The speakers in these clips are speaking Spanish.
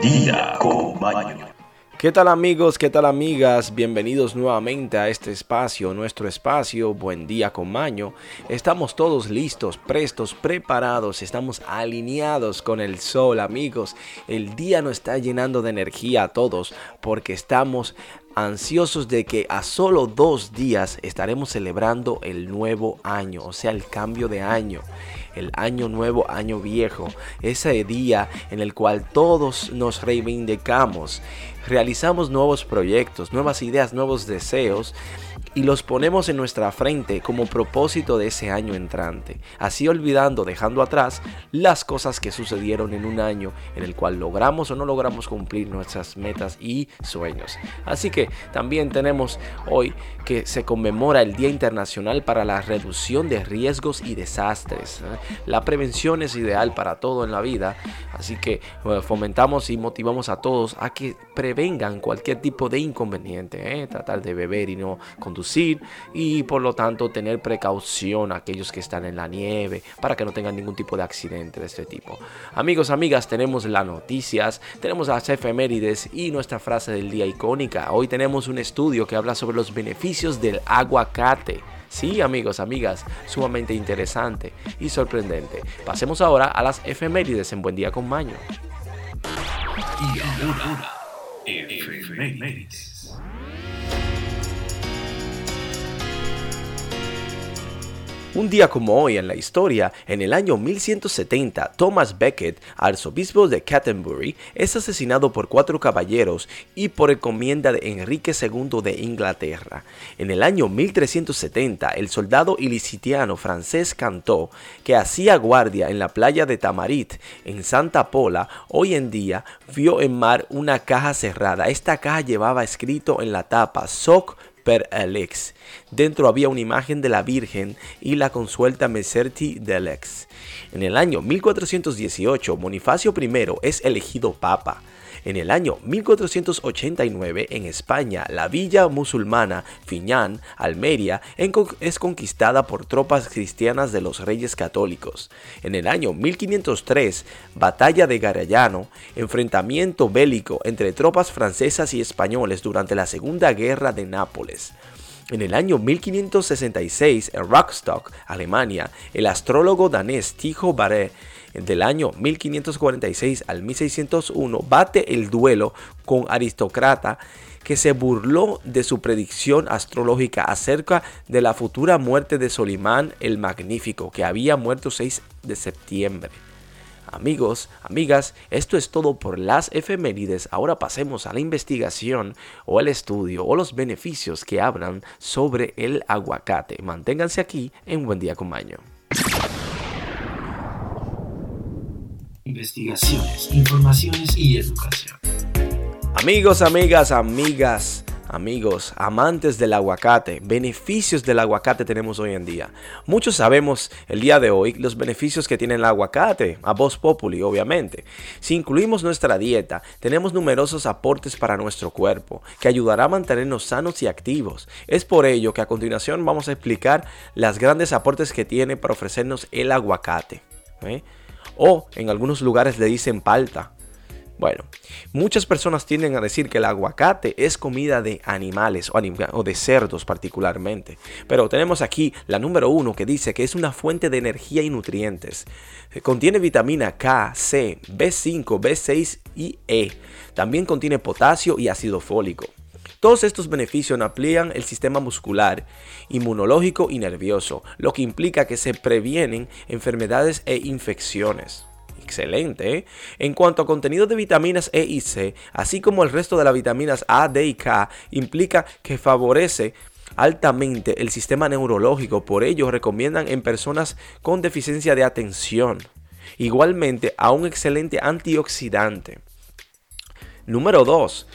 día con Maño. ¿Qué tal amigos? ¿Qué tal amigas? Bienvenidos nuevamente a este espacio, nuestro espacio Buen día con Maño. Estamos todos listos, prestos, preparados, estamos alineados con el sol amigos. El día nos está llenando de energía a todos porque estamos ansiosos de que a solo dos días estaremos celebrando el nuevo año, o sea, el cambio de año el año nuevo, año viejo, ese día en el cual todos nos reivindicamos, realizamos nuevos proyectos, nuevas ideas, nuevos deseos y los ponemos en nuestra frente como propósito de ese año entrante, así olvidando, dejando atrás las cosas que sucedieron en un año en el cual logramos o no logramos cumplir nuestras metas y sueños. Así que también tenemos hoy que se conmemora el Día Internacional para la Reducción de Riesgos y Desastres. ¿eh? La prevención es ideal para todo en la vida, así que eh, fomentamos y motivamos a todos a que prevengan cualquier tipo de inconveniente, ¿eh? tratar de beber y no conducir y por lo tanto tener precaución a aquellos que están en la nieve para que no tengan ningún tipo de accidente de este tipo. Amigos, amigas, tenemos las noticias, tenemos las efemérides y nuestra frase del día icónica. Hoy tenemos un estudio que habla sobre los beneficios del aguacate. Sí, amigos, amigas, sumamente interesante y sorprendente. Pasemos ahora a las efemérides en Buen Día con Maño. Y ahora, efemérides. Un día como hoy en la historia, en el año 1170, Thomas Becket, arzobispo de Canterbury, es asesinado por cuatro caballeros y por encomienda de Enrique II de Inglaterra. En el año 1370, el soldado ilicitiano francés Cantó, que hacía guardia en la playa de Tamarit, en Santa Pola, hoy en día, vio en mar una caja cerrada. Esta caja llevaba escrito en la tapa Soc per Alex. Dentro había una imagen de la Virgen y la consuelta Meserti Alex. En el año 1418, Bonifacio I es elegido papa. En el año 1489, en España, la villa musulmana Fiñán, Almería, es conquistada por tropas cristianas de los reyes católicos. En el año 1503, batalla de Garayano, enfrentamiento bélico entre tropas francesas y españoles durante la Segunda Guerra de Nápoles. En el año 1566, en Rostock, Alemania, el astrólogo danés Tycho Brahe del año 1546 al 1601 bate el duelo con aristócrata que se burló de su predicción astrológica acerca de la futura muerte de Solimán el Magnífico, que había muerto 6 de septiembre. Amigos, amigas, esto es todo por las efemérides. Ahora pasemos a la investigación o el estudio o los beneficios que hablan sobre el aguacate. Manténganse aquí en Buen Día con Maño. Investigaciones, informaciones y educación. Amigos, amigas, amigas, amigos, amantes del aguacate, beneficios del aguacate tenemos hoy en día. Muchos sabemos el día de hoy los beneficios que tiene el aguacate, a voz populi, obviamente. Si incluimos nuestra dieta, tenemos numerosos aportes para nuestro cuerpo, que ayudará a mantenernos sanos y activos. Es por ello que a continuación vamos a explicar las grandes aportes que tiene para ofrecernos el aguacate. ¿eh? O en algunos lugares le dicen palta. Bueno, muchas personas tienden a decir que el aguacate es comida de animales o, de cerdos particularmente. Pero tenemos aquí la número uno que dice que es una fuente de energía y nutrientes. Contiene vitamina K, C, B5, B6 y E. También contiene potasio y ácido fólico. Todos estos beneficios amplían el sistema muscular, inmunológico y nervioso, lo que implica que se previenen enfermedades e infecciones. Excelente. ¿eh? En cuanto a contenido de vitaminas E y C, así como el resto de las vitaminas A, D y K, implica que favorece altamente el sistema neurológico, por ello recomiendan en personas con deficiencia de atención. Igualmente a un excelente antioxidante. Número 2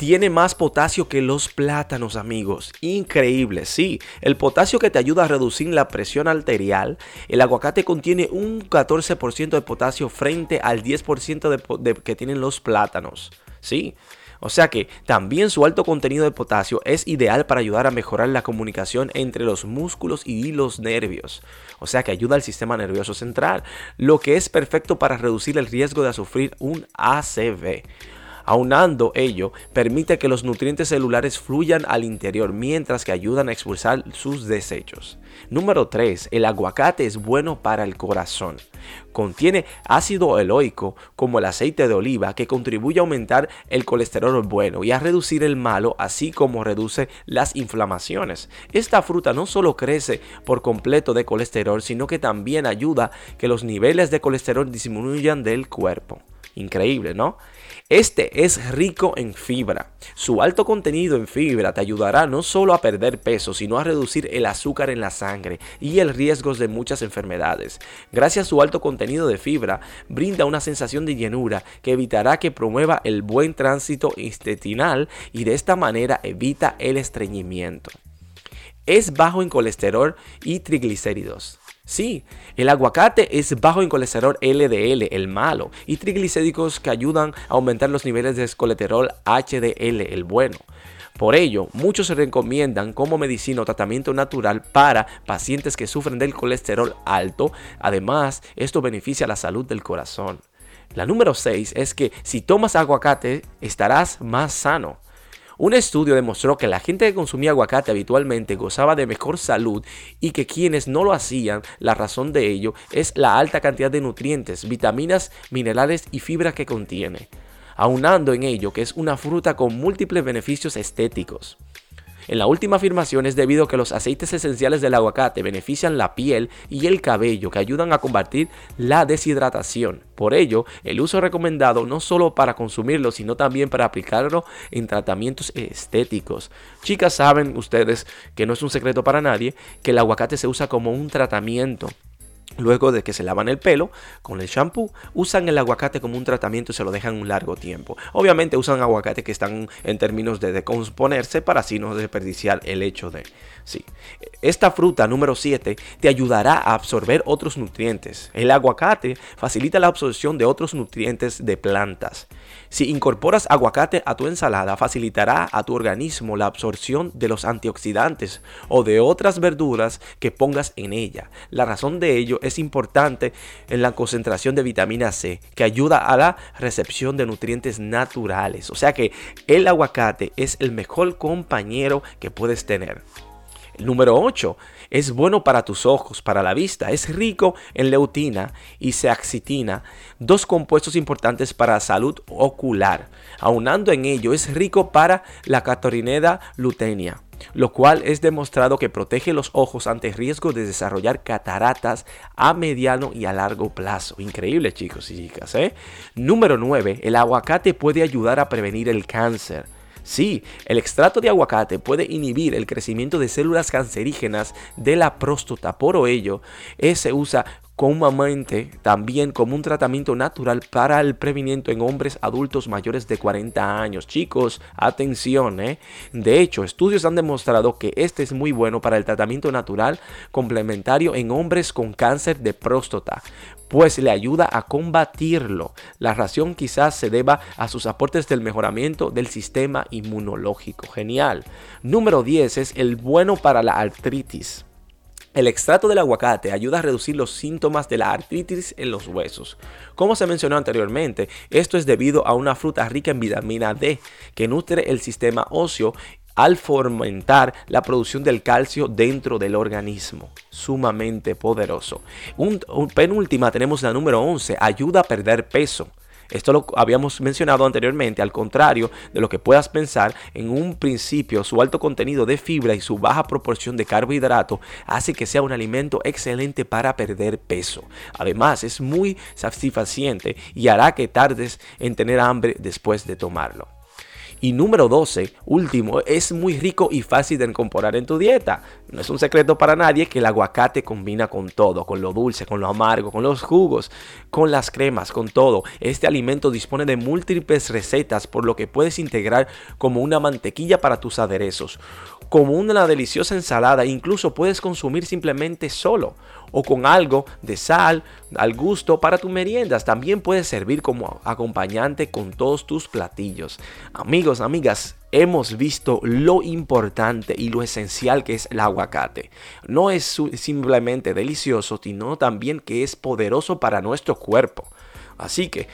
tiene más potasio que los plátanos, amigos. Increíble, sí. El potasio que te ayuda a reducir la presión arterial. El aguacate contiene un 14% de potasio frente al 10% de, que tienen los plátanos. Sí. O sea que también su alto contenido de potasio es ideal para ayudar a mejorar la comunicación entre los músculos y los nervios. O sea que ayuda al sistema nervioso central, lo que es perfecto para reducir el riesgo de sufrir un ACV. Aunando ello, permite que los nutrientes celulares fluyan al interior mientras que ayudan a expulsar sus desechos. Número 3. El aguacate es bueno para el corazón. Contiene ácido eloico como el aceite de oliva que contribuye a aumentar el colesterol bueno y a reducir el malo, así como reduce las inflamaciones. Esta fruta no solo crece por completo de colesterol, sino que también ayuda que los niveles de colesterol disminuyan del cuerpo. Increíble, ¿no? Este es rico en fibra. Su alto contenido en fibra te ayudará no solo a perder peso, sino a reducir el azúcar en la sangre y el riesgo de muchas enfermedades. Gracias a su alto contenido de fibra, brinda una sensación de llenura que evitará que promueva el buen tránsito intestinal y de esta manera evita el estreñimiento. Es bajo en colesterol y triglicéridos. Sí, el aguacate es bajo en colesterol LDL, el malo, y triglicéridos que ayudan a aumentar los niveles de colesterol HDL, el bueno. Por ello, muchos se recomiendan como medicina o tratamiento natural para pacientes que sufren del colesterol alto. Además, esto beneficia la salud del corazón. La número 6 es que si tomas aguacate estarás más sano. Un estudio demostró que la gente que consumía aguacate habitualmente gozaba de mejor salud y que quienes no lo hacían, la razón de ello es la alta cantidad de nutrientes, vitaminas, minerales y fibra que contiene, aunando en ello que es una fruta con múltiples beneficios estéticos. En la última afirmación es debido a que los aceites esenciales del aguacate benefician la piel y el cabello que ayudan a combatir la deshidratación. Por ello, el uso recomendado no solo para consumirlo, sino también para aplicarlo en tratamientos estéticos. Chicas, saben ustedes que no es un secreto para nadie que el aguacate se usa como un tratamiento Luego de que se lavan el pelo con el shampoo, usan el aguacate como un tratamiento y se lo dejan un largo tiempo. Obviamente usan aguacate que están en términos de decomponerse para así no desperdiciar el hecho de... Sí. Esta fruta número 7 te ayudará a absorber otros nutrientes. El aguacate facilita la absorción de otros nutrientes de plantas. Si incorporas aguacate a tu ensalada, facilitará a tu organismo la absorción de los antioxidantes o de otras verduras que pongas en ella. La razón de ello es importante en la concentración de vitamina C, que ayuda a la recepción de nutrientes naturales. O sea que el aguacate es el mejor compañero que puedes tener. El número 8 es bueno para tus ojos, para la vista. Es rico en leutina y seaxitina, dos compuestos importantes para la salud ocular. Aunando en ello, es rico para la catorineda lutenia lo cual es demostrado que protege los ojos ante riesgo de desarrollar cataratas a mediano y a largo plazo. Increíble chicos y chicas. ¿eh? Número 9. El aguacate puede ayudar a prevenir el cáncer. Sí, el extracto de aguacate puede inhibir el crecimiento de células cancerígenas de la próstata. Por ello, se usa comúnmente también como un tratamiento natural para el prevenimiento en hombres adultos mayores de 40 años. Chicos, atención, ¿eh? De hecho, estudios han demostrado que este es muy bueno para el tratamiento natural complementario en hombres con cáncer de próstata pues le ayuda a combatirlo. La razón quizás se deba a sus aportes del mejoramiento del sistema inmunológico. Genial. Número 10 es el bueno para la artritis. El extracto del aguacate ayuda a reducir los síntomas de la artritis en los huesos. Como se mencionó anteriormente, esto es debido a una fruta rica en vitamina D que nutre el sistema óseo al fomentar la producción del calcio dentro del organismo. Sumamente poderoso. Un, penúltima tenemos la número 11, ayuda a perder peso. Esto lo habíamos mencionado anteriormente, al contrario de lo que puedas pensar, en un principio su alto contenido de fibra y su baja proporción de carbohidrato hace que sea un alimento excelente para perder peso. Además, es muy satisfaciente y hará que tardes en tener hambre después de tomarlo. Y número 12, último, es muy rico y fácil de incorporar en tu dieta. No es un secreto para nadie que el aguacate combina con todo, con lo dulce, con lo amargo, con los jugos, con las cremas, con todo. Este alimento dispone de múltiples recetas por lo que puedes integrar como una mantequilla para tus aderezos, como una deliciosa ensalada, incluso puedes consumir simplemente solo o con algo de sal al gusto para tus meriendas. También puede servir como acompañante con todos tus platillos. Amigos, amigas, hemos visto lo importante y lo esencial que es el aguacate. No es simplemente delicioso, sino también que es poderoso para nuestro cuerpo. Así que,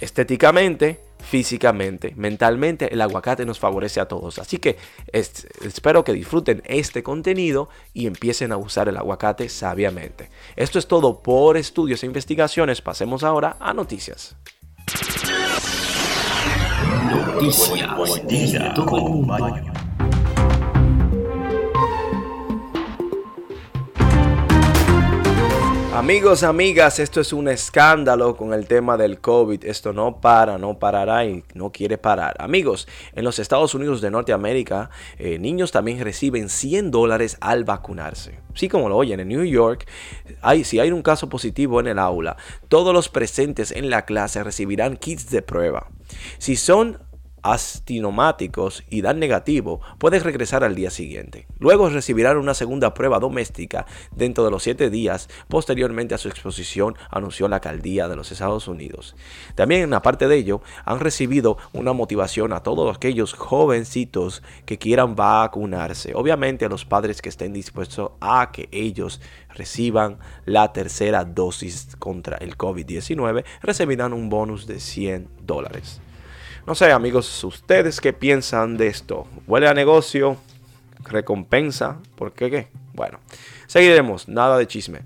estéticamente, físicamente, mentalmente, el aguacate nos favorece a todos. Así que espero que disfruten este contenido y empiecen a usar el aguacate sabiamente. Esto es todo por estudios e investigaciones. Pasemos ahora a noticias. Noticias desde todo el. Amigos, amigas, esto es un escándalo con el tema del COVID. Esto no para, no parará y no quiere parar. Amigos, en los Estados Unidos de Norteamérica, eh, niños también reciben 100 dólares al vacunarse. Sí, como lo oyen, en New York, si hay un caso positivo en el aula, todos los presentes en la clase recibirán kits de prueba. Si son astinomáticos y dan negativo, puedes regresar al día siguiente. Luego recibirán una segunda prueba doméstica dentro de los siete días posteriormente a su exposición, anunció la alcaldía de los Estados Unidos. También, aparte de ello, han recibido una motivación a todos aquellos jovencitos que quieran vacunarse. Obviamente a los padres que estén dispuestos a que ellos reciban la tercera dosis contra el COVID-19 recibirán un bonus de 100 dólares. No sé, amigos, ¿ustedes qué piensan de esto? ¿Huele a negocio? ¿Recompensa? ¿Por qué qué? Bueno, seguiremos, nada de chisme.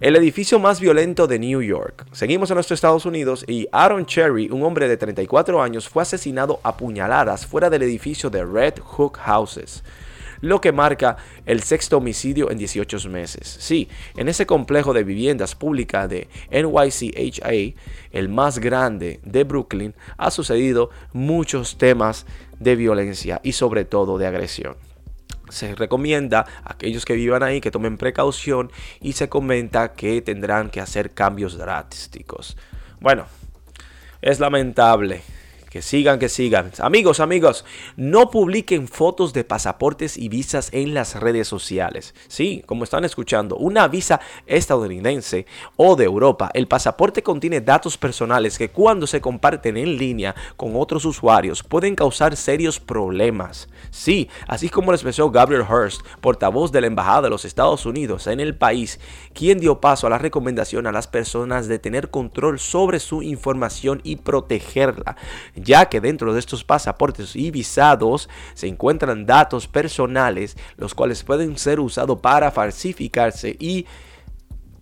El edificio más violento de New York. Seguimos en nuestros Estados Unidos y Aaron Cherry, un hombre de 34 años, fue asesinado a puñaladas fuera del edificio de Red Hook Houses lo que marca el sexto homicidio en 18 meses. Sí, en ese complejo de viviendas públicas de NYCHA, el más grande de Brooklyn, ha sucedido muchos temas de violencia y sobre todo de agresión se recomienda a aquellos que vivan ahí que tomen precaución y se comenta que tendrán que hacer cambios drásticos. Bueno, es lamentable que sigan, que sigan. Amigos, amigos, no publiquen fotos de pasaportes y visas en las redes sociales. Sí, como están escuchando, una visa estadounidense o de Europa, el pasaporte contiene datos personales que cuando se comparten en línea con otros usuarios pueden causar serios problemas. Sí, así como lo expresó Gabriel Hurst, portavoz de la Embajada de los Estados Unidos en el país, quien dio paso a la recomendación a las personas de tener control sobre su información y protegerla ya que dentro de estos pasaportes y visados se encuentran datos personales, los cuales pueden ser usados para falsificarse y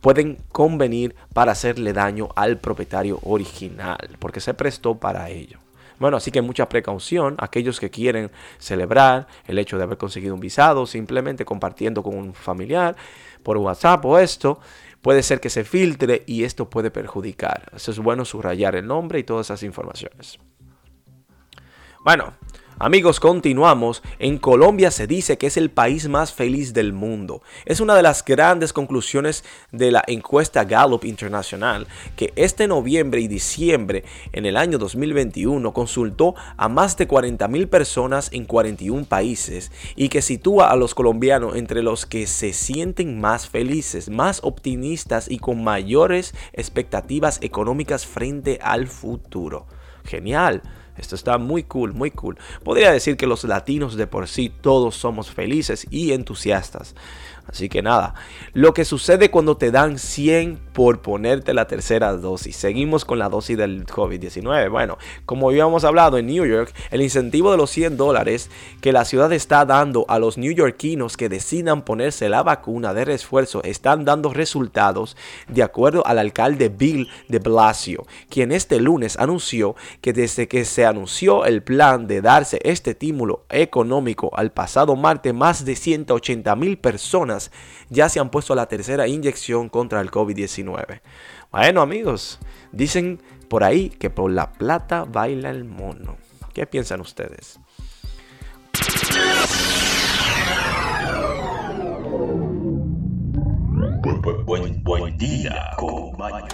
pueden convenir para hacerle daño al propietario original, porque se prestó para ello. Bueno, así que mucha precaución, aquellos que quieren celebrar el hecho de haber conseguido un visado, simplemente compartiendo con un familiar por WhatsApp o esto, puede ser que se filtre y esto puede perjudicar. Es bueno subrayar el nombre y todas esas informaciones. Bueno, Amigos, continuamos. En Colombia se dice que es el país más feliz del mundo. Es una de las grandes conclusiones de la encuesta Gallup Internacional, que este noviembre y diciembre en el año 2021 consultó a más de 40.000 personas en 41 países y que sitúa a los colombianos entre los que se sienten más felices, más optimistas y con mayores expectativas económicas frente al futuro. Genial. Esto está muy cool, muy cool. Podría decir que los latinos de por sí todos somos felices y entusiastas. Así que nada, lo que sucede cuando te dan 100 por ponerte la tercera dosis. Seguimos con la dosis del COVID-19. Bueno, como habíamos hablado en New York, el incentivo de los 100 dólares que la ciudad está dando a los neoyorquinos que decidan ponerse la vacuna de refuerzo están dando resultados de acuerdo al alcalde Bill de Blasio, quien este lunes anunció que desde que se anunció el plan de darse este estímulo económico al pasado martes, más de 180 mil personas ya se han puesto la tercera inyección contra el COVID-19. Bueno amigos, dicen por ahí que por la plata baila el mono. ¿Qué piensan ustedes? Buen, día, Comaño.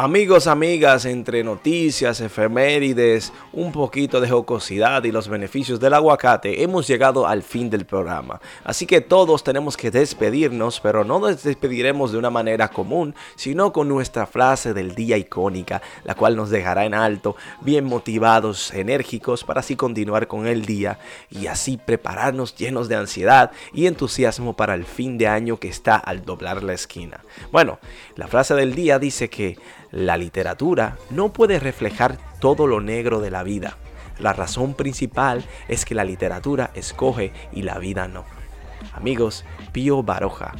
Amigos, amigas, entre noticias, efemérides, un poquito de jocosidad y los beneficios del aguacate, hemos llegado al fin del programa. Así que todos tenemos que despedirnos, pero no nos despediremos de una manera común, sino con nuestra frase del día icónica, la cual nos dejará en alto, bien motivados, enérgicos, para así continuar con el día y así prepararnos llenos de ansiedad y entusiasmo para el fin de año que está al doblar la esquina. Bueno, la frase del día dice que la literatura no puede reflejar todo lo negro de la vida. La razón principal es que la literatura escoge y la vida no. Amigos, Pío Baroja.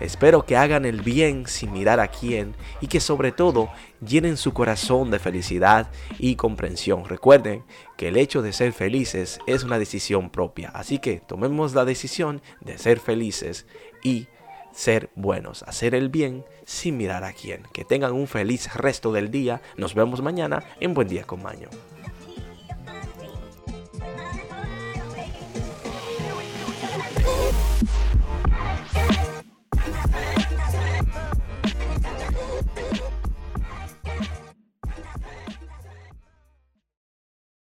Espero que hagan el bien sin mirar a quién y que sobre todo llenen su corazón de felicidad y comprensión. Recuerden que el hecho de ser felices es una decisión propia, así que tomemos la decisión de ser felices y ser buenos, hacer el bien sin mirar a quién. Que tengan un feliz resto del día. Nos vemos mañana en Buen Día con Maño.